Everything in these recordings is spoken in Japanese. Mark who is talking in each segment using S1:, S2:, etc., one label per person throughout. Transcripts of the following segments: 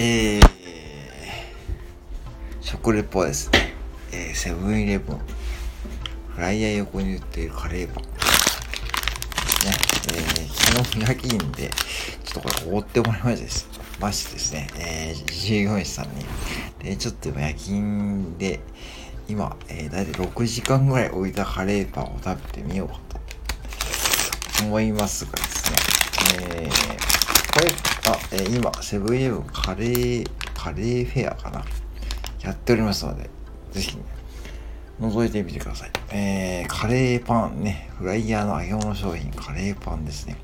S1: えー、食レポはですね、えー、セブンイレブン、フライヤー横に売っているカレーパン。ね、えー、昨日夜勤で、ちょっとこれおごってもらいましてです。ましてですね、えー、従業員さんに。で、ちょっと夜勤で、今、えー、だいたい6時間ぐらい置いたカレーパンを食べてみようかと思いますがですね、えー、あ、えー、今、セブンイレブンカレー、カレーフェアかなやっておりますので、ぜひ、ね、覗いてみてください。えー、カレーパンね、フライヤーの揚げ物商品、カレーパンですね。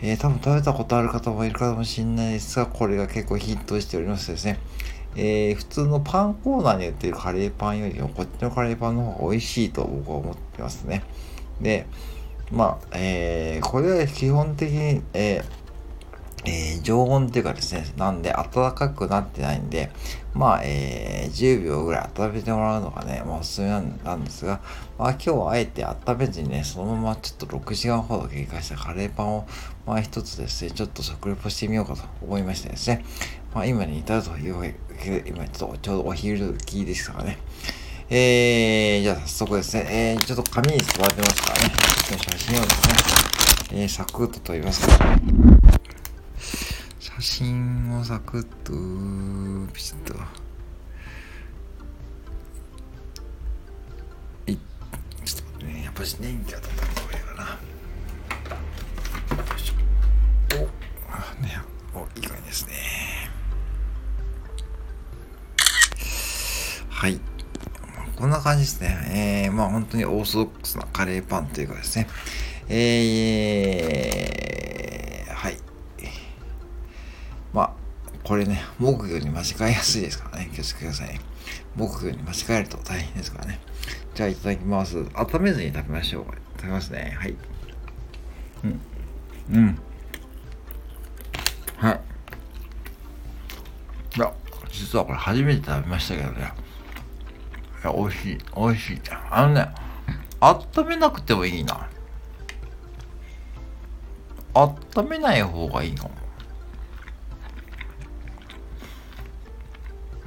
S1: えー、多分食べたことある方もいるかもしれないですが、これが結構ヒットしておりましてですね、えー、普通のパンコーナーに売ってるカレーパンよりもこっちのカレーパンの方が美味しいと僕は思ってますね。で、まあ、えー、これは基本的に、えーえー、常温っていうかですね、なんで暖かくなってないんで、まあ、えー、10秒ぐらい温めてもらうのがね、まあ、おすすめなんですが、まあ今日はあえて温めずにね、そのままちょっと6時間ほど経過したカレーパンを、まあ一つですね、ちょっと食レポしてみようかと思いましてですね、まあ今に至るというわけで、今ちょっとちょうどお昼時ですからね、えー、じゃあ早速ですね、えー、ちょっと紙に座ってますからね、写真をですね、えー、サクッと撮りますから、写真をサクッとピシッと。いちょっとね。やっぱし電気が当たった方がいかな。よいしょ。おねおいい感じですね。はい。こんな感じですね。えー、まあ本当にオーソドックスなカレーパンというかですね。えー、これね、木魚に間違えやすいですからね。気をつけてくださいね。木魚に間違えると大変ですからね。じゃあいただきます。温めずに食べましょう。食べますね。はい。うん。うん。はい。いや、実はこれ初めて食べましたけどね。いや、美味しい。美味しい。あのね、温めなくてもいいな。温めない方がいいかも。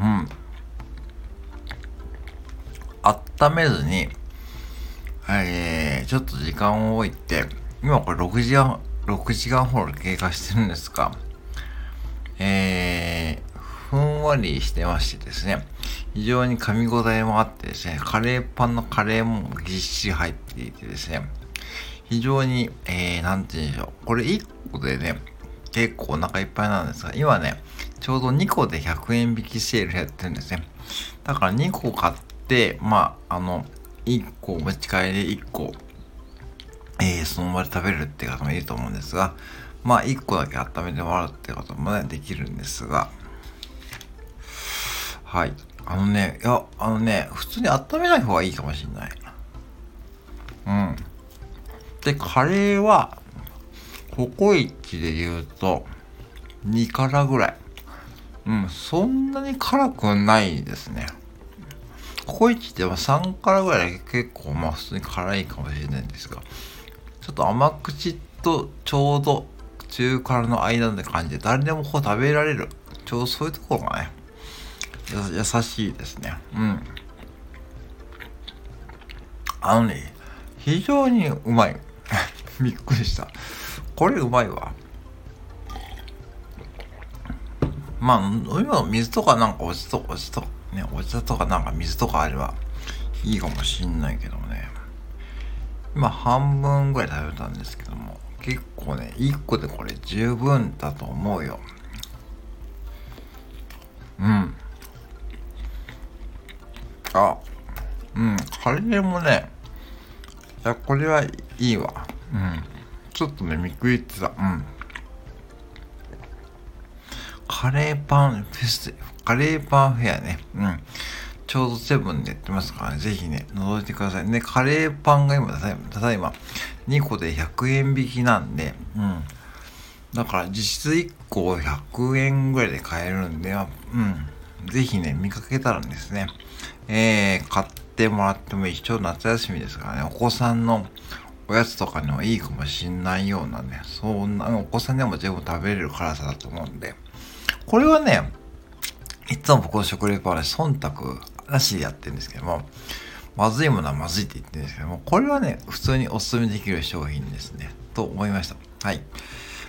S1: うん。温めずに、えー、ちょっと時間を置いて、今これ6時間、6時間ほど経過してるんですが、えー、ふんわりしてましてですね、非常に噛み応えもあってですね、カレーパンのカレーもぎっしり入っていてですね、非常に、えー、なんて言うんでしょう。これ1個でね、結構お腹いっぱいなんですが、今ね、ちょうど2個で100円引きセールやってるんですね。だから2個買って、まあ、あの、1個持ち帰り1個、えー、その場で食べるっていう方もいいと思うんですが、まあ、1個だけ温めてもらうってこともね、できるんですが、はい。あのね、いや、あのね、普通に温めない方がいいかもしんない。うん。で、カレーは、ココイチで言うと、2辛ぐらい。うん、そんなに辛くないですね。ココイチって3辛ぐらい結構まあ普通に辛いかもしれないんですが、ちょっと甘口とちょうど中辛の間って感じで誰でもこう食べられる。ちょうどそういうところがね、優しいですね。うん。あのね、非常にうまい。びっくりした。これうまいわ。まあ、飲み物、水とかなんかお茶と、お茶と、ね、お茶とかなんか水とかあればいいかもしんないけどね。今半分ぐらい食べたんですけども、結構ね、1個でこれ十分だと思うよ。うん。あ、うん、カレーもね、いや、これはいいわ。うん。ちょっとね、見くいってた。うん。カレーパンフェス、カレーパンフェアね。うん。ちょうどセブンでやってますからね、ぜひね、覗いてください。ね、カレーパンが今、ただいま、2個で100円引きなんで、うん。だから実質1個100円ぐらいで買えるんで、うん。ぜひね、見かけたらですね、えー、買ってもらってもいい、ちょうど夏休みですからね、お子さんのおやつとかにもいいかもしんないようなね、そんな、お子さんでも十分食べれる辛さだと思うんで、これはね、いつも僕の食レポはね、忖度なしでやってるんですけども、まずいものはまずいって言ってるんですけども、これはね、普通にお勧めできる商品ですね。と思いました。はい。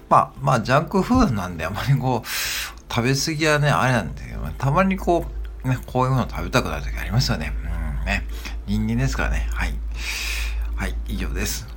S1: まあ、まあ、ジャンクフードなんで、あまりこう、食べ過ぎはね、あれなんですけど、たまにこう、ね、こういうもの食べたくなる時ありますよね。うんね。人間ですからね。はい。はい、以上です。